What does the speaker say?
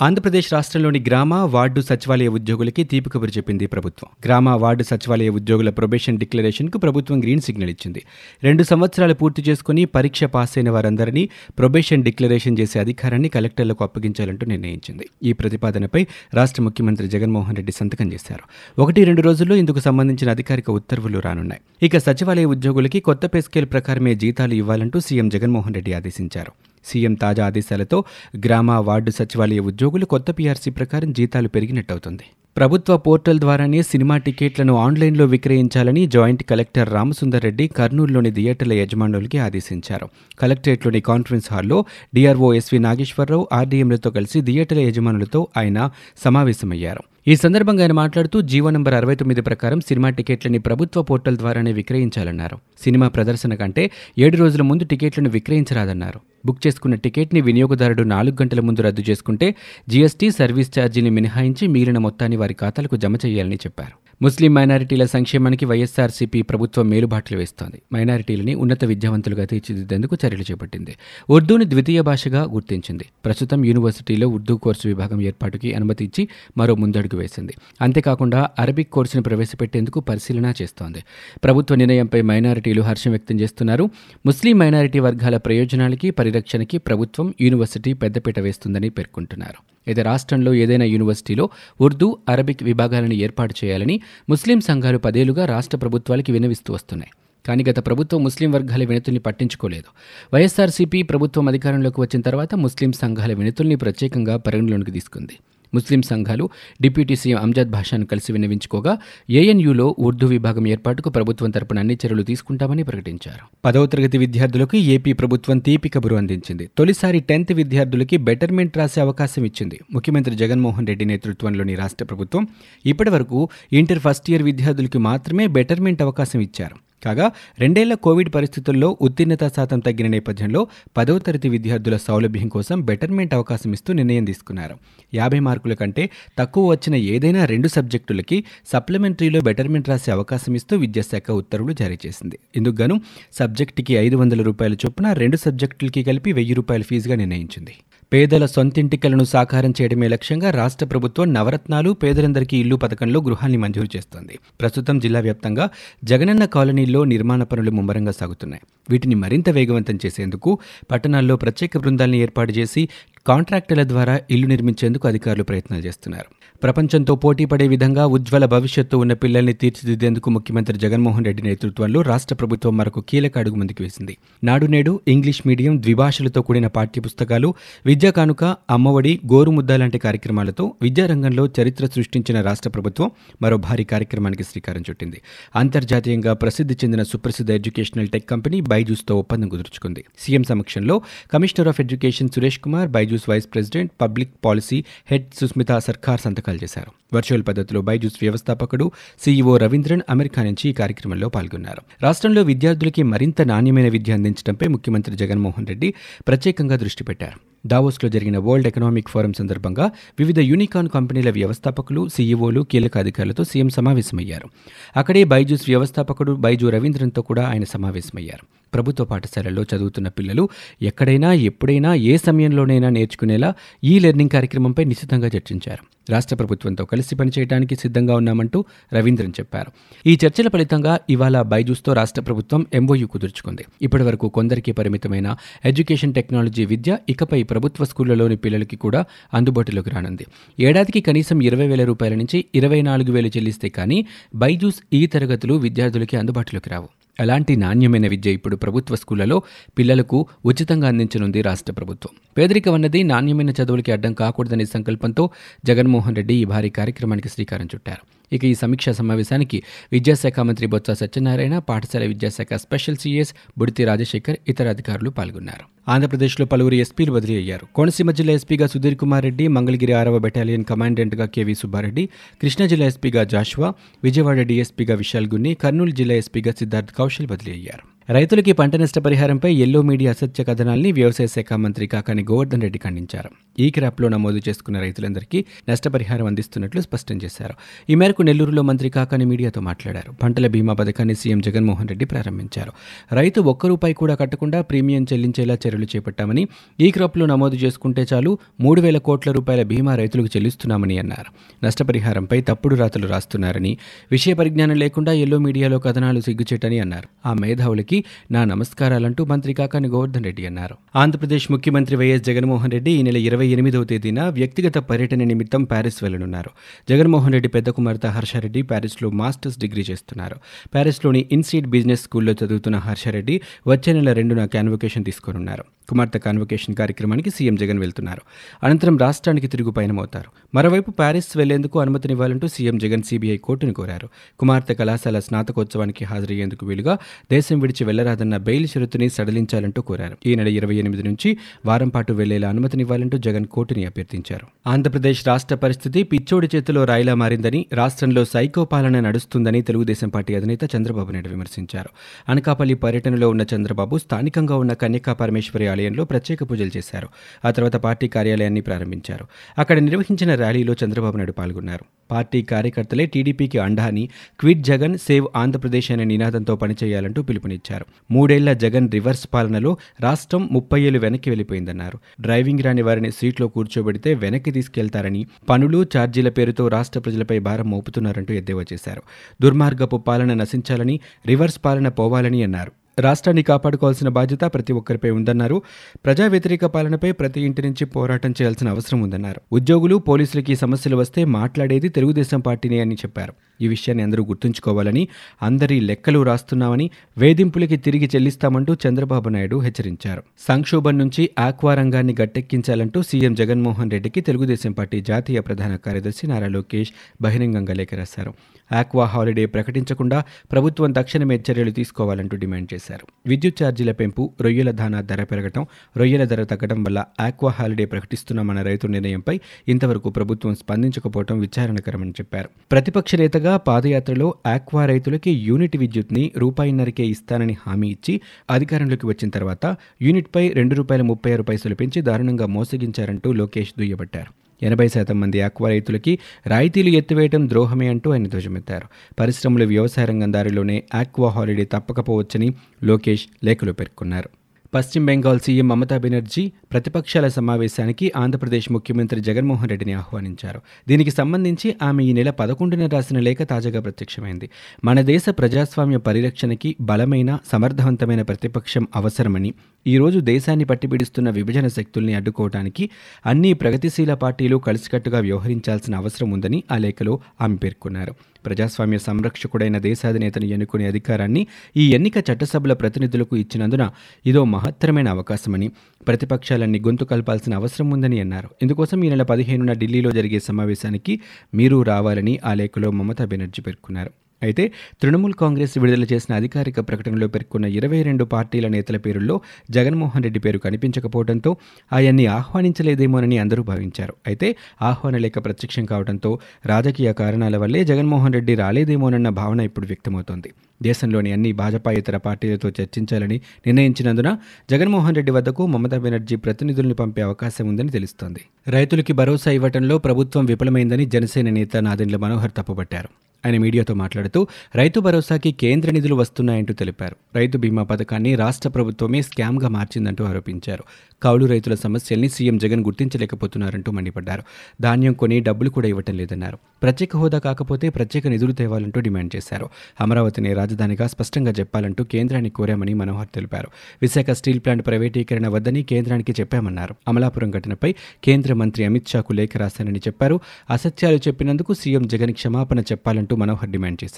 ఆంధ్రప్రదేశ్ రాష్ట్రంలోని గ్రామ వార్డు సచివాలయ ఉద్యోగులకి తీపి కబురు చెప్పింది ప్రభుత్వం. గ్రామ వార్డు సచివాలయ ఉద్యోగుల ప్రొబేషన్ డిక్లరేషన్కు ప్రభుత్వం గ్రీన్ సిగ్నల్ ఇచ్చింది. రెండు సంవత్సరాలు పూర్తి చేసుకుని పరీక్ష పాస్ అయిన వారందరినీ ప్రొబేషన్ డిక్లరేషన్ చేసే అధికారాన్ని కలెక్టర్లకు అప్పగించాలంటూ నిర్ణయించింది. ఈ ప్రతిపాదనపై రాష్ట్ర ముఖ్యమంత్రి జగన్మోహన్ రెడ్డి సంతకం చేశారు. ఒకటి రెండు రోజుల్లో ఇందుకు సంబంధించిన అధికారిక ఉత్తర్వులు రానున్నాయి. ఇక సచివాలయ ఉద్యోగులకి కొత్త పే స్కేల్ ప్రకారమే జీతాలు ఇవ్వాలంటూ సీఎం జగన్మోహన్ రెడ్డి ఆదేశించారు. సీఎం తాజా ఆదేశాలతో గ్రామ వార్డు సచివాలయ ఉద్యోగులు కొత్త పీఆర్సీ ప్రకారం జీతాలు పెరిగినట్టవుతుంది. ప్రభుత్వ పోర్టల్ ద్వారానే సినిమా టికెట్లను ఆన్లైన్లో విక్రయించాలని జాయింట్ కలెక్టర్ రామసుందర్ రెడ్డి కర్నూలులోని థియేటర్ల యజమానులకి ఆదేశించారు. కలెక్టరేట్లోని కాన్ఫరెన్స్ హాల్లో డిఆర్ఓ ఎస్వి నాగేశ్వరరావు ఆర్డీఎంలతో కలిసి థియేటర్ల యజమానులతో ఆయన సమావేశమయ్యారు. ఈ సందర్భంగా ఆయన మాట్లాడుతూ జీవో నంబర్ అరవై తొమ్మిది ప్రకారం సినిమా టికెట్లని ప్రభుత్వ పోర్టల్ ద్వారానే విక్రయించాలన్నారు. సినిమా ప్రదర్శన కంటే ఏడు రోజుల ముందు టికెట్లను విక్రయించరాదన్నారు. బుక్ చేసుకున్న టికెట్ని వినియోగదారుడు నాలుగు గంటల ముందు రద్దు చేసుకుంటే జీఎస్టీ సర్వీస్ ఛార్జీని మినహాయించి మిగిలిన మొత్తాన్ని వారి ఖాతాలకు జమ చేయాలని చెప్పారు. ముస్లిం మైనారిటీల సంక్షేమానికి వైఎస్ఆర్సీపీ ప్రభుత్వం మేలుబాట్లు వేస్తోంది. మైనారిటీలని ఉన్నత విద్యావంతులుగా తీర్చిదిద్దేందుకు చర్యలు చేపట్టింది. ఉర్దూని ద్వితీయ భాషగా గుర్తించింది. ప్రస్తుతం యూనివర్సిటీలో ఉర్దూ కోర్సు విభాగం ఏర్పాటుకి అనుమతి ఇచ్చి మరో ముందడుగు వేసింది. అంతేకాకుండా అరబిక్ కోర్సును ప్రవేశపెట్టేందుకు పరిశీలన చేస్తోంది. ప్రభుత్వ నిర్ణయంపై మైనారిటీలు హర్షం వ్యక్తం చేస్తున్నారు. ముస్లిం మైనారిటీ వర్గాల ప్రయోజనాలకి పరిరక్షణకి ప్రభుత్వం యూనివర్సిటీ పెద్దపీట వేస్తుందని పేర్కొంటున్నారు. అయితే రాష్ట్రంలో ఏదైనా యూనివర్సిటీలో ఉర్దూ అరబిక్ విభాగాలను ఏర్పాటు చేయాలని ముస్లిం సంఘాలు పదేలుగా రాష్ట్ర ప్రభుత్వాలకి వినవిస్తూ వస్తున్నాయి. కానీ గత ప్రభుత్వం ముస్లిం వర్గాల వినతుల్ని పట్టించుకోలేదు. వైఎస్ఆర్సీపీ ప్రభుత్వం అధికారంలోకి వచ్చిన తర్వాత ముస్లిం సంఘాల వినతుల్ని ప్రత్యేకంగా పరిగణలోకి తీసుకుంది. ముస్లిం సంఘాలు డిప్యూటీ సీఎం అంజద్ భాషాను కలిసి విన్నవించుకోగా ఏఎన్యూలో ఉర్దూ విభాగం ఏర్పాటుకు ప్రభుత్వం తరపున అన్ని చర్యలు తీసుకుంటామని ప్రకటించారు. పదవ తరగతి విద్యార్థులకు ఏపీ ప్రభుత్వం తీపి కబురు అందించింది. తొలిసారి టెన్త్ విద్యార్థులకి బెటర్మెంట్ రాసే అవకాశం ఇచ్చింది. ముఖ్యమంత్రి జగన్మోహన్ రెడ్డి నేతృత్వంలోని రాష్ట్ర ప్రభుత్వం ఇప్పటి వరకు ఇంటర్ ఫస్ట్ ఇయర్ విద్యార్థులకి మాత్రమే బెటర్మెంట్ అవకాశం ఇచ్చారు. కాగా రెండేళ్ళ కోవిడ్ పరిస్థితుల్లో ఉత్తీర్ణత శాతం తగ్గిన నేపథ్యంలో పదవ తరగతి విద్యార్థుల సౌలభ్యం కోసం బెటర్మెంట్ అవకాశం ఇస్తూ నిర్ణయం తీసుకున్నారు. యాభై మార్కుల కంటే తక్కువ వచ్చిన ఏదైనా రెండు సబ్జెక్టులకి సప్లిమెంటరీలో బెటర్మెంట్ రాసే అవకాశం ఇస్తూ విద్యాశాఖ ఉత్తర్వులు జారీ చేసింది. ఇందుకు గాను సబ్జెక్టుకి ఐదు వందల రూపాయల చొప్పున రెండు సబ్జెక్టులకి కలిపి వెయ్యి రూపాయల ఫీజుగా నిర్ణయించింది. పేదల సొంతింటికలను సాకారం చేయడమే లక్ష్యంగా రాష్ట్ర ప్రభుత్వం నవరత్నాలు పేదలందరికీ ఇల్లు పథకంలో గృహాన్ని మంజూరు చేస్తోంది. ప్రస్తుతం జిల్లా వ్యాప్తంగా జగనన్న కాలనీల్లో నిర్మాణ పనులు ముమ్మరంగా సాగుతున్నాయి. వీటిని మరింత వేగవంతం చేసేందుకు పట్టణాల్లో ప్రత్యేక బృందాలను ఏర్పాటు చేసి కాంట్రాక్టర్ల ద్వారా ఇల్లు నిర్మించేందుకు అధికారులు ప్రయత్నాలు చేస్తున్నారు. ప్రపంచంతో పోటీ పడే విధంగా ఉజ్వల భవిష్యత్తు ఉన్న పిల్లల్ని తీర్చిదిద్దేందుకు ముఖ్యమంత్రి జగన్మోహన్ రెడ్డి నేతృత్వంలో రాష్ట్ర ప్రభుత్వం మరొక కీలక అడుగు ముందుకు వేసింది. నాడు నేడు ఇంగ్లీష్ మీడియం ద్విభాషలతో కూడిన పాఠ్యపుస్తకాలు విద్యా కానుక అమ్మఒడి గోరుముద్ద లాంటి కార్యక్రమాలతో విద్యారంగంలో చరిత్ర సృష్టించిన రాష్ట్ర ప్రభుత్వం మరో భారీ కార్యక్రమానికి శ్రీకారం చుట్టింది. అంతర్జాతీయంగా ప్రసిద్ధి చెందిన సుప్రసిద్ధ ఎడ్యుకేషనల్ టెక్ కంపెనీ బైజూస్తో ఒప్పందం కుదుర్చుకుంది. సీఎం సమక్షంలో commissioner of education Suresh Kumar Byju's vice president public policy head Susmita Sarkar సంతకాలు చేశారు. వర్చువల్ పద్ధతిలో బైజూస్ వ్యవస్థాపకుడు సీఈఓ రవీంద్రన్ అమెరికా నుంచి ఈ కార్యక్రమంలో పాల్గొన్నారు. రాష్ట్రంలో విద్యార్థులకి మరింత నాణ్యమైన విద్య అందించడంపై ముఖ్యమంత్రి జగన్మోహన్ రెడ్డి ప్రత్యేకంగా దృష్టి పెట్టారు. దావోస్లో జరిగిన వరల్డ్ ఎకనామిక్ ఫోరం సందర్భంగా వివిధ యూనికాన్ కంపెనీల వ్యవస్థాపకులు సీఈఓలు కీలక అధికారులతో సీఎం సమావేశమయ్యారు. అక్కడే బైజూస్ వ్యవస్థాపకుడు బైజు రవీంద్రన్తో కూడా ఆయన సమావేశమయ్యారు. ప్రభుత్వ పాఠశాలల్లో చదువుతున్న పిల్లలు ఎక్కడైనా ఎప్పుడైనా ఏ సమయంలోనైనా నేర్చుకునేలా ఈ లెర్నింగ్ కార్యక్రమంపై నిశ్చితంగా చర్చించారు. రాష్ట్ర ప్రభుత్వంతో కలిసి పనిచేయడానికి సిద్ధంగా ఉన్నామంటూ రవీంద్రన్ చెప్పారు. ఈ చర్చల ఫలితంగా ఇవాళ బైజూస్తో రాష్ట్ర ప్రభుత్వం ఎంఓయూ కుదుర్చుకుంది. ఇప్పటి వరకు కొందరికి పరిమితమైన ఎడ్యుకేషన్ టెక్నాలజీ విద్య ఇకపై ప్రభుత్వ స్కూళ్ళలోని పిల్లలకి కూడా అందుబాటులోకి రానుంది. ఏడాదికి కనీసం ఇరవై వేల రూపాయల నుంచి ఇరవై నాలుగు వేలు చెల్లిస్తే కానీ బైజూస్ ఈ తరగతులు విద్యార్థులకి అందుబాటులోకి రావు. అలాంటి నాణ్యమైన విద్య ఇప్పుడు ప్రభుత్వ స్కూళ్ళలో పిల్లలకు ఉచితంగా అందించనుంది రాష్ట్ర ప్రభుత్వం? పేదరికం అన్నది నాణ్యమైన చదువులకి అడ్డం కాకూడదనే సంకల్పంతో జగన్మోహన్ రెడ్డి ఈ భారీ కార్యక్రమానికి శ్రీకారం చుట్టారు. ఇక ఈ సమీక్షా సమావేశానికి విద్యాశాఖ మంత్రి బొత్స సత్యనారాయణ పాఠశాల విద్యాశాఖ స్పెషల్ సీఎస్ బుడితి రాజశేఖర్ ఇతర అధికారులు పాల్గొన్నారు. ఆంధ్రప్రదేశ్లో పలువురు ఎస్పీలు బదిలీ అయ్యారు. కోనసీమ జిల్లా ఎస్పీగా సుధీర్ కుమార్ రెడ్డి మంగళగిరి ఆరవ బెటాలియన్ కమాండెంట్గా కెవి సుబ్బారెడ్డి కృష్ణా జిల్లా ఎస్పీగా జాషువా విజయవాడ డీఎస్పీగా విశాల్ గున్ని కర్నూలు జిల్లా ఎస్పీగా సిద్ధార్థ్ కౌశల్ బదిలీ అయ్యారు రైతులకి పంట నష్టపరిహారంపై ఎల్లో మీడియా అసత్య కథనాల్ని వ్యవసాయ శాఖ మంత్రి కాకాని గోవర్ధన్ రెడ్డి ఖండించారు. ఈ క్రాప్లో నమోదు చేసుకున్న రైతులందరికీ నష్టపరిహారం అందిస్తున్నట్లు స్పష్టం చేశారు. ఈ మేరకు నెల్లూరులో మంత్రి కాకాని మీడియాతో మాట్లాడారు. పంటల బీమా పథకాన్ని సీఎం జగన్మోహన్ రెడ్డి ప్రారంభించారు. రైతు ఒక్క రూపాయి కూడా కట్టకుండా ప్రీమియం చెల్లించేలా చర్యలు చేపట్టామని ఈ క్రాప్లో నమోదు చేసుకుంటే చాలు మూడు వేల కోట్ల రూపాయల బీమా రైతులకు చెల్లిస్తున్నామని అన్నారు. నష్టపరిహారంపై తప్పుడు రాతలు రాస్తున్నారని విషయ పరిజ్ఞానం లేకుండా ఎల్లో మీడియాలో కథనాలు సిగ్గుచేటని అన్నారు. ఆ మేధావులకి నా నమస్కారాలంటూ మంత్రి కాకాని గోవర్ధన్ రెడ్డి అన్నారు. ఆంధ్రప్రదేశ్ ముఖ్యమంత్రి వైఎస్ జగన్మోహన్ రెడ్డి ఈ నెల ఇరవై ఎనిమిదవ తేదీన వ్యక్తిగత పర్యటన నిమిత్తం ప్యారిస్ వెళ్ళనున్నారు జగన్మోహన్ రెడ్డి పెద్ద కుమార్తె హర్షారెడ్డి ప్యారిస్లో మాస్టర్స్ డిగ్రీ చేస్తున్నారు. ప్యారిస్లోని ఇన్స్టిట్యూట్ బిజినెస్ స్కూల్లో చదువుతున్న హర్షారెడ్డి వచ్చే నెల రెండున కాన్వకేషన్ తీసుకోనున్నారు. కుమార్తె కాన్వకేషన్ కార్యక్రమానికి సీఎం జగన్ వెళ్తున్నారు. అనంతరం రాష్ట్రానికి తిరుగు పయనమవుతారు మరోవైపు ప్యారిస్ వెళ్ళేందుకు అనుమతినివ్వాలంటూ సీఎం జగన్ సీబీఐ కోర్టును కోరారు. కుమార్తె కళాశాల స్నాతకోత్సవానికి హాజరయ్యేందుకు వీలుగా దేశం విడిచి వెళ్ళరాదన్న బెయిల్ షరతుని సడలించాలంటూ కోరారు. ఈ నెల ఇరవై ఎనిమిది నుంచి వారం పాటు వెళ్ళేలా అనుమతినివ్వాలంటూ జగన్ కోర్టుని అభ్యర్థించారు. ఆంధ్రప్రదేశ్ రాష్ట్ర పరిస్థితి పిచ్చోడి చేతిలో రాయిలా మారిందని రాష్ట్రంలో సైకో పాలన నడుస్తుందని తెలుగుదేశం పార్టీ అధినేత చంద్రబాబు నాయుడు విమర్శించారు. అనకాపల్లి పర్యటనలో ఉన్న చంద్రబాబు స్థానికంగా ఉన్న కన్యకా పరమేశ్వరి ఆలయంలో ప్రత్యేక పూజలు చేశారు. ఆ తర్వాత పార్టీ కార్యాలయాన్ని ప్రారంభించారు. అక్కడ నిర్వహించిన ర్యాలీలో చంద్రబాబు నాయుడు పాల్గొన్నారు. పార్టీ కార్యకర్తలే టీడీపీకి అండా అని క్విట్ జగన్ సేవ్ ఆంధ్రప్రదేశ్ అనే నినాదంతో పనిచేయాలంటూ పిలుపునిచ్చారు. మూడేళ్ళ జగన్ రివర్స్ పాలనలో రాష్ట్రం ముప్పై ఏళ్ళు వెనక్కి వెళ్ళిపోయిందన్నారు డ్రైవింగ్ రాని వారిని సీట్లో కూర్చోబెడితే వెనక్కి తీసుకెళ్తారని పనులు ఛార్జీల పేరుతో రాష్ట్ర ప్రజలపై భారం మోపుతున్నారంటూ ఎద్దేవా చేశారు. దుర్మార్గపు పాలన నశించాలని రివర్స్ పాలన పోవాలని అన్నారు. రాష్ట్రాన్ని కాపాడుకోవాల్సిన బాధ్యత ప్రతి ఒక్కరిపై ఉందన్నారు. ప్రజా వ్యతిరేక పాలనపై ప్రతి ఇంటి నుంచి పోరాటం చేయాల్సిన అవసరం ఉందన్నారు. ఉద్యోగులు పోలీసులకి సమస్యలు వస్తే మాట్లాడేది తెలుగుదేశం పార్టీనే అని చెప్పారు. ఈ విషయాన్ని అందరూ గుర్తుంచుకోవాలని అందరి లెక్కలు రాస్తున్నామని వేధింపులకి తిరిగి చెల్లిస్తామంటూ చంద్రబాబు నాయుడు హెచ్చరించారు. సంక్షోభం నుంచి ఆక్వా రంగాన్ని గట్టెక్కించాలంటూ సీఎం జగన్మోహన్ రెడ్డికి తెలుగుదేశం పార్టీ జాతీయ ప్రధాన కార్యదర్శి నారా లోకేష్ బహిరంగంగా లేఖ రాశారు. ఆక్వా హాలిడే ప్రకటించకుండా ప్రభుత్వం తక్షణమే చర్యలు తీసుకోవాలంటూ డిమాండ్ చేశారు. విద్యుత్ ఛార్జీల పెంపు రొయ్యల దానా ధర పెరగటం రొయ్యల ధర తగ్గడం వల్ల ఆక్వా హాలిడే ప్రకటిస్తున్నామన్న రైతు నిర్ణయంపై ఇంతవరకు ప్రభుత్వం స్పందించకపోవడం విచారణకరమని చెప్పారు. ప్రతిపక్ష నేతగా పాదయాత్రలో ఆక్వా రైతులకి యూనిట్ విద్యుత్ని రూపాయిన్నరకే ఇస్తానని హామీ ఇచ్చి అధికారంలోకి వచ్చిన తర్వాత యూనిట్పై రెండు రూపాయల ముప్పై ఆరు పైసలు పెంచి దారుణంగా మోసగించారంటూ లోకేష్ దుయ్యబట్టారు. ఎనభై శాతం మంది ఆక్వా రైతులకి రాయితీలు ఎత్తివేయడం ద్రోహమే అంటూ ఆయన ధ్వజమెత్తారు. పరిశ్రమలు వ్యవసాయ రంగం దారిలోనే ఆక్వా హాలిడే తప్పకపోవచ్చని లోకేష్ లేఖలో పేర్కొన్నారు. పశ్చిమ బెంగాల్ సీఎం మమతా బెనర్జీ ప్రతిపక్షాల సమావేశానికి ఆంధ్రప్రదేశ్ ముఖ్యమంత్రి జగన్మోహన్ రెడ్డిని ఆహ్వానించారు. దీనికి సంబంధించి ఆమె ఈ నెల పదకొండున రాసిన లేఖ తాజాగా ప్రత్యక్షమైంది. మన దేశ ప్రజాస్వామ్య పరిరక్షణకి బలమైన సమర్థవంతమైన ప్రతిపక్షం అవసరమని ఈరోజు దేశాన్ని పట్టిపిడిస్తున్న విభజన శక్తుల్ని అడ్డుకోవడానికి అన్ని ప్రగతిశీల పార్టీలు కలిసికట్టుగా వ్యవహరించాల్సిన అవసరం ఉందని ఆ లేఖలో ఆమె పేర్కొన్నారు. ప్రజాస్వామ్య సంరక్షకుడైన దేశాధినేతను ఎన్నుకునే అధికారాన్ని ఈ ఎన్నిక చట్టసభల ప్రతినిధులకు ఇచ్చినందున ఇదో మహత్తరమైన అవకాశమని ప్రతిపక్షాలన్నీ గొంతు కలపాల్సిన అవసరం ఉందని అన్నారు. ఇందుకోసం ఈ నెల పదిహేనున ఢిల్లీలో జరిగే సమావేశానికి మీరు రావాలని ఆ లేఖలో మమతా బెనర్జీ పేర్కొన్నారు. అయితే తృణమూల్ కాంగ్రెస్ విడుదల చేసిన అధికారిక ప్రకటనలో పేర్కొన్న ఇరవై రెండు పార్టీల నేతల పేరుల్లో జగన్మోహన్ రెడ్డి పేరు కనిపించకపోవడంతో ఆయన్ని ఆహ్వానించలేదేమోనని అందరూ భావించారు. అయితే ఆహ్వాన లేఖ ప్రత్యక్షం కావడంతో రాజకీయ కారణాల వల్లే జగన్మోహన్ రెడ్డి రాలేదేమోనన్న భావన ఇప్పుడు వ్యక్తమవుతోంది. దేశంలోని అన్ని భాజపాయేతర పార్టీలతో చర్చించాలని నిర్ణయించినందున జగన్మోహన్ రెడ్డి వద్దకు మమతా బెనర్జీ ప్రతినిధుల్ని పంపే అవకాశం ఉందని తెలుస్తోంది. రైతులకి భరోసా ఇవ్వడంలో ప్రభుత్వం విఫలమైందని జనసేన నేత నాదెండ్ల మనోహర్ తప్పుపట్టారు. ఆయన మీడియాతో మాట్లాడుతూ రైతు భరోసాకి కేంద్ర నిధులు వస్తున్నాయంటూ తెలిపారు. రైతు బీమా పథకాన్ని రాష్ట్ర ప్రభుత్వమే స్కామ్గా మార్చిందంటూ ఆరోపించారు. కౌలు రైతుల సమస్యల్ని సీఎం జగన్ గుర్తించలేకపోతున్నారంటూ మండిపడ్డారు. ధాన్యం కొని డబ్బులు కూడా ఇవ్వటం లేదన్నారు. ప్రత్యేక హోదా కాకపోతే ప్రత్యేక నిధులు తేవాలంటూ డిమాండ్ చేశారు. అమరావతిని రాజధానిగా స్పష్టంగా చెప్పాలంటూ కేంద్రాన్ని కోరామని మనోహర్ తెలిపారు. విశాఖ స్టీల్ ప్లాంట్ ప్రైవేటీకరణ వద్దని కేంద్రానికి చెప్పామన్నారు. అమలాపురం ఘటనపై కేంద్ర మంత్రి అమిత్ షాకు లేఖ రాశానని చెప్పారు. అసత్యాలు చెప్పినందుకు సీఎం జగన్ క్షమాపణ చెప్పాలంటూ మనోహర్ డిమాండ్ చేశారు.